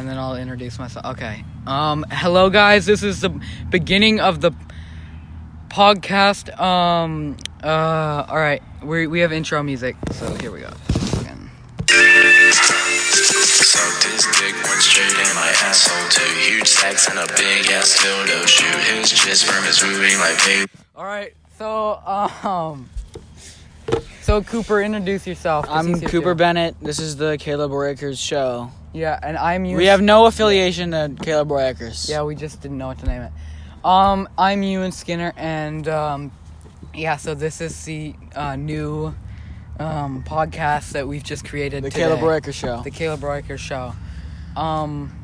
and then I'll introduce myself. Okay. Um, hello guys. This is the beginning of the podcast. Um, uh, all right. We we have intro music, so here we go. Sucked his dick, went straight in my asshole. Two huge sacks and a big ass dildo. Shoot his moving like. All right. So um, so Cooper, introduce yourself. I'm Cooper too. Bennett. This is the Caleb Royakers show. Yeah, and I'm you. We have no affiliation to Caleb Royakers. Yeah, we just didn't know what to name it. Um, I'm Ewan Skinner, and um, yeah, so this is the uh, new um, podcast that we've just created. the today. Caleb Royakers show. The Caleb Riker Show. Um,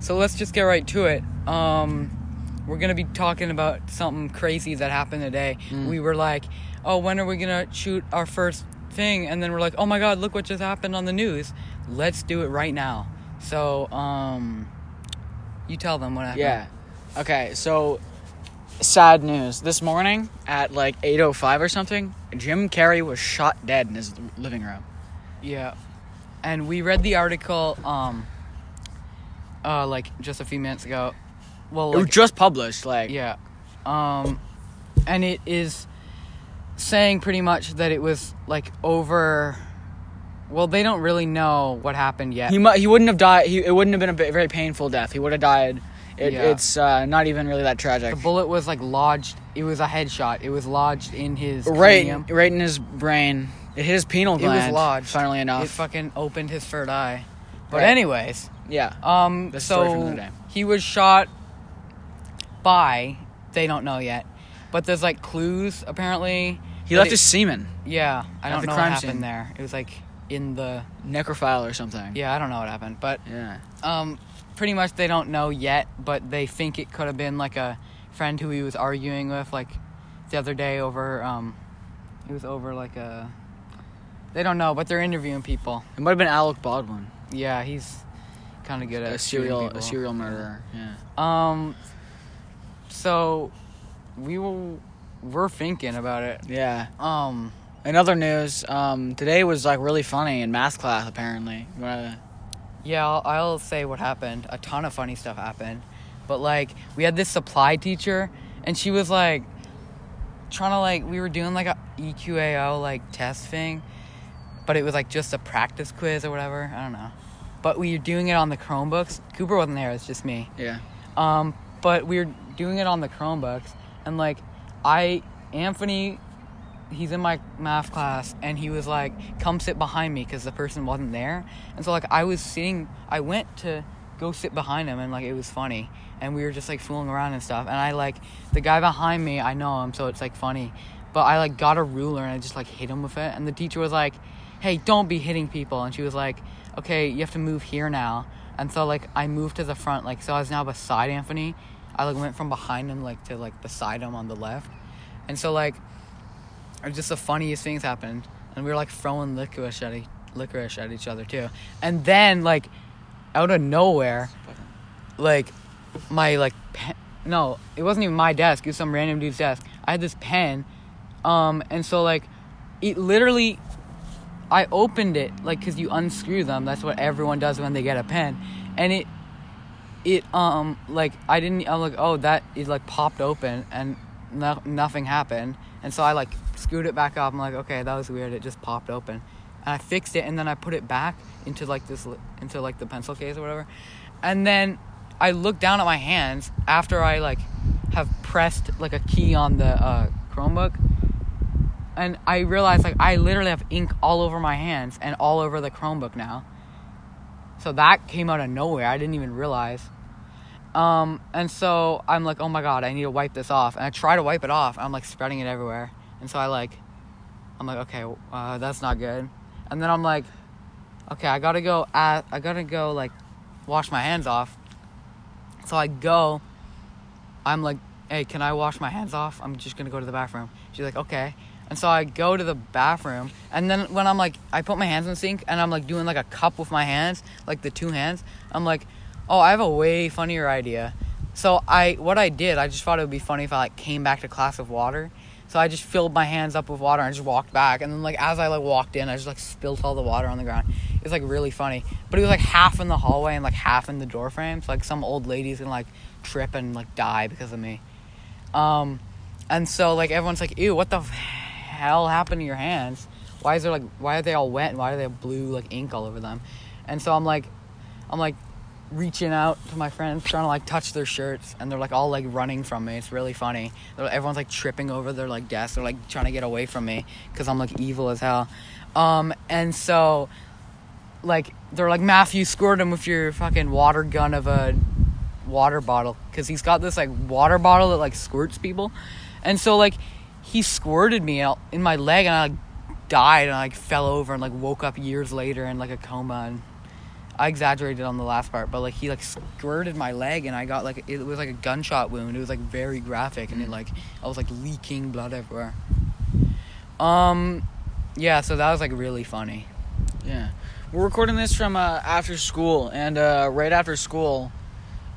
so let's just get right to it. Um, we're gonna be talking about something crazy that happened today. Mm. We were like, "Oh, when are we gonna shoot our first thing?" And then we're like, "Oh my God, look what just happened on the news! Let's do it right now." So, um, you tell them what happened. yeah. Okay, so sad news. This morning at like 8:05 or something, Jim Carrey was shot dead in his living room. Yeah. And we read the article um uh like just a few minutes ago. Well, it was just published like yeah. Um and it is saying pretty much that it was like over well, they don't really know what happened yet. he mu- he wouldn't have died. He, it wouldn't have been a very painful death. He would have died. It, Yeah. It's uh, not even really that tragic. the bullet was like lodged. It was a headshot. It was lodged in his right, cranium. right in his brain. It hit his pineal gland. It was lodged. Funnily It enough, fucking opened his third eye. But Right. anyways, yeah. Um, The story from the so day. he was shot by they don't know yet, but there's like clues apparently. He left it- his semen, Yeah, I don't the know what crime happened scene. there. It was like in the necrophile or something. yeah, I don't know what happened, but Yeah. um, pretty much they don't know yet, but they think it could have been like a friend who he was arguing with like the other day over um, it was over like a. They don't know, but they're interviewing people. It might have been Alec Baldwin, Yeah, he's kind of good at a serial a serial murderer. Yeah. Um. So, we will. We're thinking about it. Yeah. Um. In other news, um, today was like really funny in math class. Apparently, wanna- Yeah, I'll, I'll say what happened. A ton of funny stuff happened, but like we had this supply teacher, and she was like trying to like we were doing like a EQAO like test thing, but it was like just a practice quiz or whatever. I don't know. But we were doing it on the Chromebooks. Cooper wasn't there. It's just me. yeah. Um, but we were doing it on the Chromebooks, and like, I Anthony, he's in my math class, and he was like, "Come sit behind me," because the person wasn't there, and so like I was sitting, I went to go sit behind him, and like it was funny, and we were just like fooling around and stuff, and I like the guy behind me, I know him, so it's like funny, but I like got a ruler and I just like hit him with it, and the teacher was like, "Hey, don't be hitting people," and she was like, "Okay, you have to move here now." And so like I moved to the front, like so I was now beside Anthony. I like went from behind him like to like beside him on the left. And so like it was just the funniest things happened. And we were like throwing licorice at each, licorice at each other too. And then like out of nowhere, like my like pen no, it wasn't even my desk, it was some random dude's desk. I had this pen, um, and so like it literally I opened it like because you unscrew them. That's what everyone does when they get a pen, and it it um like I didn't. I'm like oh that it like popped open and no, nothing happened, and so I like screwed it back up. I'm like okay that was weird. It just popped open, and I fixed it and then I put it back into like this into like the pencil case or whatever, and then I looked down at my hands after I like have pressed like a key on the uh, Chromebook and I realized like I literally have ink all over my hands and all over the Chromebook now. So that came out of nowhere. I didn't even realize. Um, and so I'm like, oh my god, I need to wipe this off. And I try to wipe it off. I'm like spreading it everywhere. And so I like, I'm like, okay, uh, that's not good. And then I'm like, okay, I gotta go. At, I gotta go like wash my hands off. So I go. I'm like, hey, can I wash my hands off? I'm just gonna go to the bathroom. She's like, okay. And so I go to the bathroom, and then when I'm like, I put my hands in the sink, and I'm like doing like a cup with my hands, like the two hands. I'm like, oh, I have a way funnier idea. So I, what I did, I just thought it would be funny if I like came back to class with water. So I just filled my hands up with water and just walked back. And then like as I like walked in, I just like spilled all the water on the ground. It was like really funny. But it was like half in the hallway and like half in the door frame. So like some old lady's gonna like trip and like die because of me. Um, and so like everyone's like, "Ew, what the hell happened to your hands? Why is there like why are they all wet and why do they have blue like ink all over them?" And so I'm like, I'm like reaching out to my friends, trying to like touch their shirts, and they're like all like running from me. It's really funny. They're, everyone's like tripping over their like desks. They're like trying to get away from me because I'm like evil as hell. Um, and so like they're like Matthew squirt him with your fucking water gun of a water bottle because he's got this like water bottle that like squirts people, and so like he squirted me out in my leg and I like died and I like fell over and like woke up years later in like a coma and I exaggerated on the last part, but like he like squirted my leg and I got like it was like a gunshot wound. It was like very graphic and it like I was like leaking blood everywhere. Um, yeah, so that was like really funny. Yeah, we're recording this from uh, after school, and uh, right after school,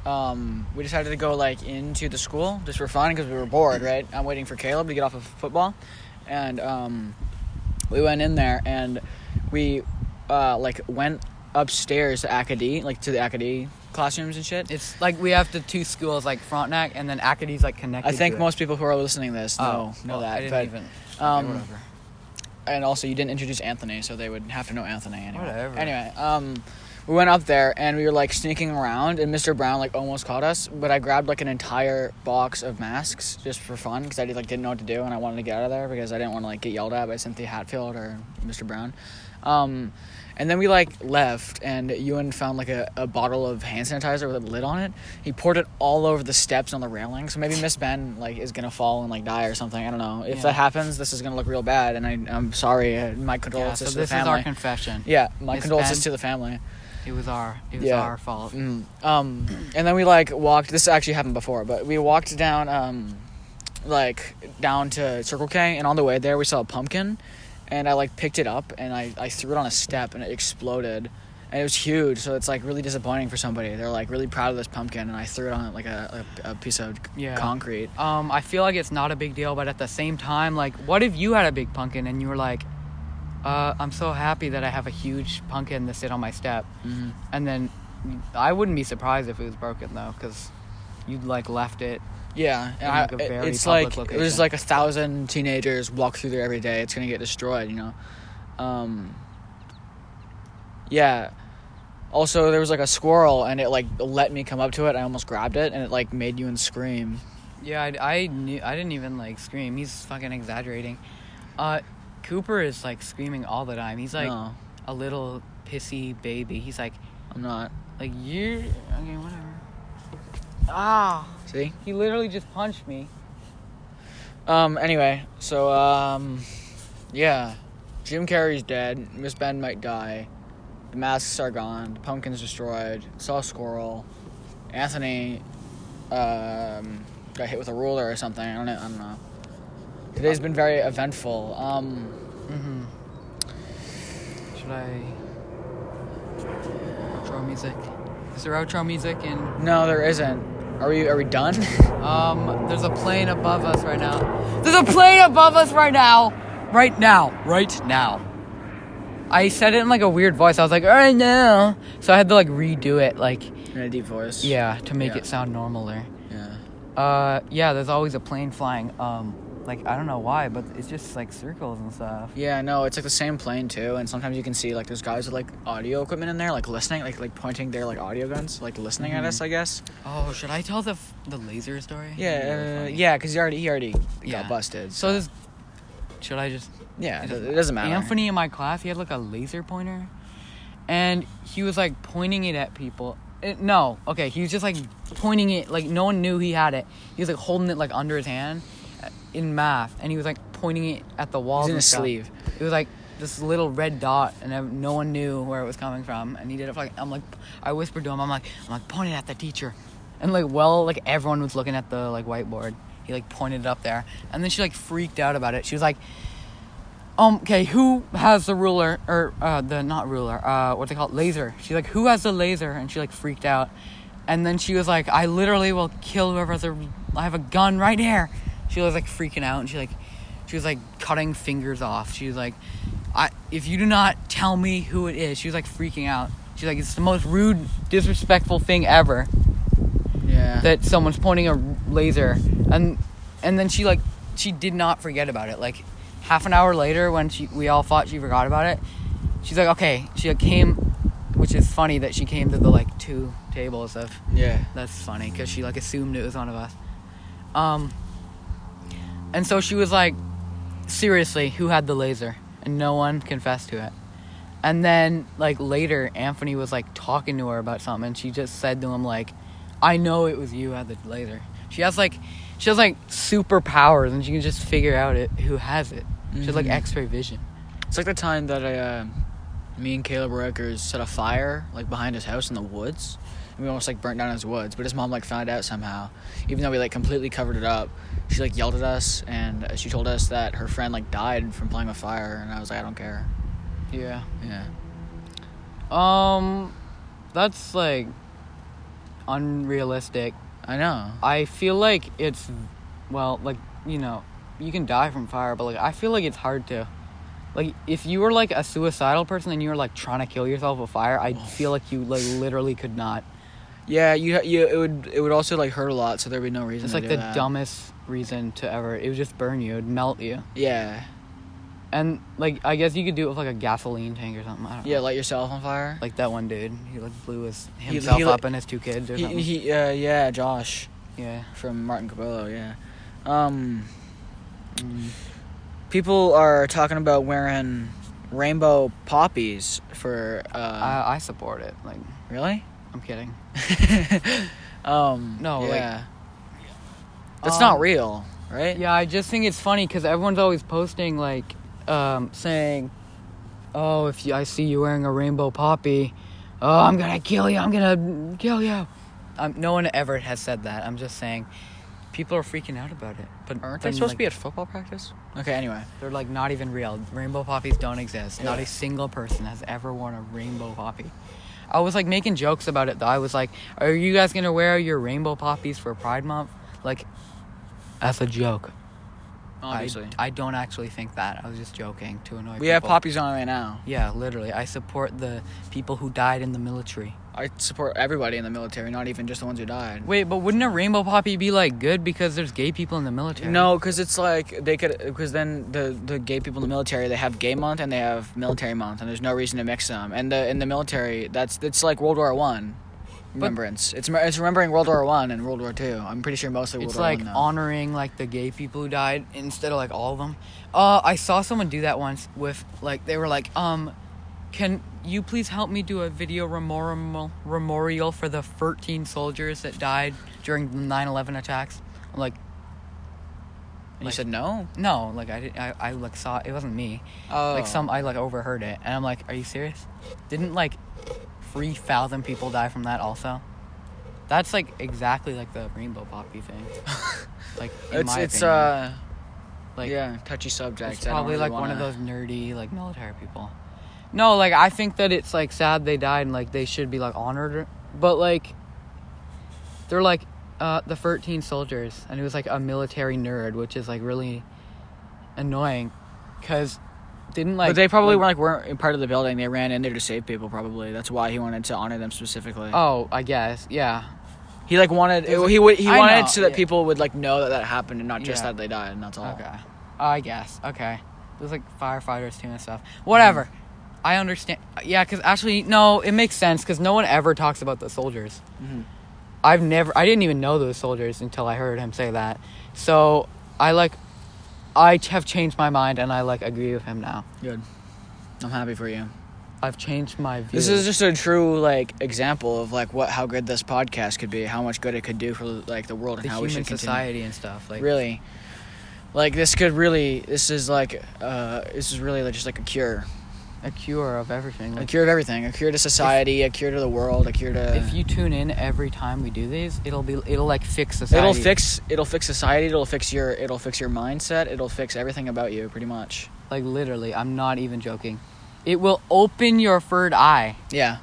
um, we decided to go like into the school just for fun because we were bored. Right, I'm waiting for Caleb to get off of football, and um, we went in there and we uh, like went upstairs to Acadie, like to the Acadie classrooms and shit. It's like we have the two schools like Frontenac and then Acadie's like connected. I think most people who are listening to this know Oh, know well, that, I didn't but even. um, whatever. and also you didn't introduce Anthony, so they would have to know Anthony anyway. Whatever. Anyway, um, we went up there and we were like sneaking around, and Mr. Brown like almost caught us, but I grabbed like an entire box of masks just for fun because I did, like didn't know what to do and I wanted to get out of there because I didn't want to like get yelled at by Cynthia Hatfield or Mr. Brown. Um, and then we like left, and Ewan found like a, a bottle of hand sanitizer with a lid on it. He poured it all over the steps on the railing. So maybe Miss Ben like is gonna fall and like die or something. I don't know. If Yeah. that happens, this is gonna look real bad, and I, I'm sorry. Uh, my Yeah, condolences so to this is family. our confession. yeah, my Miss condolences Ben. to the family. It was our it was Yeah. our fault. Mm. Um, and then we like walked. This actually happened before, but we walked down, um, like down to Circle K, and on the way there we saw a pumpkin, and I like picked it up and I, I threw it on a step and it exploded, and it was huge. So it's like really disappointing for somebody. They're like really proud of this pumpkin, and I threw it on like a, a, a piece of Yeah. concrete. Um, I feel like it's not a big deal, but at the same time, like, what if you had a big pumpkin and you were like, uh, I'm so happy that I have a huge pumpkin to sit on my step, Mhm. and then I wouldn't be surprised if it was broken though, because you'd like left it. Yeah, and I, like, a it- very it's like there's like a thousand teenagers walk through there every day. It's gonna get destroyed, you know. Um, yeah. Also, there was like a squirrel, and it like let me come up to it. I almost grabbed it, and it like made you and scream. Yeah, I, I knew I didn't even like scream. He's fucking exaggerating. Uh, Cooper is like screaming all the time. He's like no, a little pissy baby. He's like, I'm not. like you. Okay, whatever. Ah, See. he literally just punched me. Um. Anyway, so um, yeah, Jim Carrey's dead. Miss Ben might die. The masks are gone. The pumpkin's destroyed. Saw a squirrel. Anthony um, got hit with a ruler or something. I don't know. I don't know. Today's been very eventful. Um, Mm-hmm. Should I? Outro music. Is there outro music in? no, there isn't. Are we? Are we done? Um, there's a plane above us right now. There's a plane above us right now. Right now. Right now. I said it in like a weird voice. I was like, right now. So I had to like redo it, like, In a deep voice. yeah, to make Yeah. it sound normaler. Yeah. Uh, yeah, there's always a plane flying. Um, like, I don't know why, but it's just like circles and stuff. Yeah, no, it's like the same plane too, and sometimes you can see like there's guys with like audio equipment in there, like listening, like like pointing their like audio guns, like listening at us, I guess. Oh, should I tell the f- the laser story? That'd be really Yeah, uh, yeah, because he already he already Yeah. got busted. So this. Should I just yeah, it, It doesn't matter. Anthony in my class, he had like a laser pointer, and he was like pointing it at people. It, no, okay, he was just like pointing it like no one knew he had it. He was like holding it like under his hand in math, and he was like pointing it at the walls. He's in his stuff. sleeve. It was like this little red dot, and no one knew where it was coming from. And he did it for, like I'm like I whispered to him, I'm like I'm like pointing at the teacher, and like well like everyone was looking at the like whiteboard. He like pointed it up there, and then she like freaked out about it. She was like, um, okay, who has the ruler or uh, the not ruler? Uh, what they call it, laser? She's like, who has the laser? And she like freaked out, and then she was like, I literally will kill whoever has a. I have a gun right here. She was like freaking out, and she like She was like cutting fingers off. She was like, I if you do not tell me who it is, she was like freaking out. She's like, it's the most rude, disrespectful thing ever Yeah. that someone's pointing a laser, and and then she like she did not forget about it. Like half an hour later, when she we all thought she forgot about it, she's like, okay. She like, came, which is funny that she came to the like two tables of yeah. that's funny because she like assumed it was one of us. Um, and so she was like, seriously, who had the laser? And no one confessed to it. And then like later, Anthony was like talking to her about something, and she just said to him like, "I know it was you who had the laser." She has like, she has like superpowers, and she can just figure out it who has it. She has like Mhm. X-ray vision. It's like the time that I, uh, me and Caleb Rikers set a fire like behind his house in the woods. We almost like burnt down his woods, but his mom like found out somehow. Even though we like completely covered it up, she like yelled at us and she told us that her friend like died from playing with fire. And I was like, I don't care. Yeah. Yeah. Um, that's like unrealistic. I know. I feel like it's well, like you know, you can die from fire, but like I feel like it's hard to. Like if you were like a suicidal person and you were like trying to kill yourself with fire, I feel like you like literally could not. Yeah, you you it would it would also like hurt a lot, so there'd be no reason. It's like the that. dumbest reason to ever. It would just burn you. It'd melt you. Yeah, And like I guess you could do it with like a gasoline tank or something. I don't yeah, know. light yourself on fire. Like that one dude. He like blew his himself he, up like- and his two kids or He, something. he uh, yeah, Josh yeah. from Martin Cabello. Yeah. Um, Mm. people are talking about wearing rainbow poppies for. Uh, I I support it. Like really? I'm kidding. um, No, like- yeah. That's Um, not real, right? Yeah, I just think it's funny because everyone's always posting like, um, saying, "Oh, if you, I see you wearing a rainbow poppy, oh, I'm gonna kill you. I'm gonna kill you." Um, no one ever has said that. I'm just saying, people are freaking out about it. But Aren't they supposed like, to be at football practice? Okay. Anyway. They're like not even real. Rainbow poppies don't exist. Not a single person has ever worn a rainbow poppy. I was like making jokes about it though. I was like, "Are you guys gonna wear your rainbow poppies for Pride Month?" Like, as a joke. Obviously. I, I don't actually think that. I was just joking to annoy we people. have poppies on right now. Yeah, literally. I support the people who died in the military. I support everybody in the military, not even just the ones who died. Wait, but wouldn't a rainbow poppy be like good because there's gay people in the military? No, because it's like they could. Because then the the gay people in the military they have gay month and they have military month, and there's no reason to mix them. And the in the military, that's it's like World War One remembrance. it's it's remembering World War One and World War Two. I'm pretty sure mostly World It's War like One. though. honoring like the gay people who died instead of like all of them. Uh, I saw someone do that once with like they were like, um, can you please help me do a video memorial memorial for the 13 soldiers that died during the 9/11 attacks? I'm like, and you said no. no, like I did, I, I like saw it wasn't me. Oh, Like some I like overheard it and I'm like, are you serious? Didn't like three thousand people die from that also? That's like exactly like the rainbow poppy thing. Like in It's it's opinion. uh like yeah touchy subject. it's probably really like one of those nerdy like military people. No, like I think that it's like sad they died and like they should be like honored, but like they're like uh the 13 soldiers and it was like a military nerd, which is like really annoying cuz didn't like but they probably like, weren't like weren't part of the building. They ran in there to save people. Probably that's why he wanted to honor them specifically. Oh, I guess. Yeah. He like wanted It was- he would he I wanted know, so that yeah. people would like know that that happened and not just Yeah. that they died and that's all. Okay. I guess. Okay. There's like firefighters too and stuff. Whatever. I understand. Yeah, because actually, no, it makes sense because no one ever talks about the soldiers. Mhm. I've never, I didn't even know those soldiers until I heard him say that. So I like, I have changed my mind and I like agree with him now. Good. I'm happy for you. I've changed my view. This is just a true like example of like what how good this podcast could be, how much good it could do for like the world and the how we should continue. society and stuff. Like, Really, like this could really this is like uh this is really like, just like a cure, a cure of everything. a cure of everything, a cure to society, a cure to the world, a cure to. if you tune in every time we do these, it'll be, it'll like fix society. It'll fix it'll fix society. It'll fix your it'll fix your mindset. It'll fix everything about you, pretty much. Like literally, I'm not even joking. It will open your third eye. Yeah.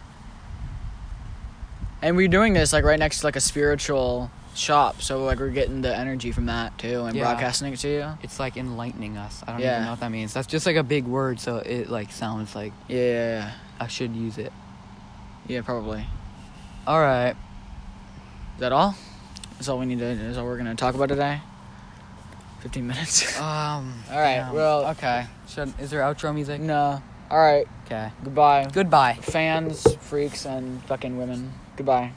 And we're doing this like right next to like a spiritual shop, so like we're getting the energy from that too and Yeah. broadcasting it to you. It's like enlightening us. I don't Yeah. even know what that means. That's just like a big word, so it like sounds like Yeah. I should use it. Yeah, probably. All right. Is that all? That's all we need to. Is all we're gonna talk about today. Fifteen minutes. Um. All right, damn. well- Okay. Should is there outro music? no. All right. Okay. Goodbye. Goodbye. Fans, freaks, and fucking women. Goodbye.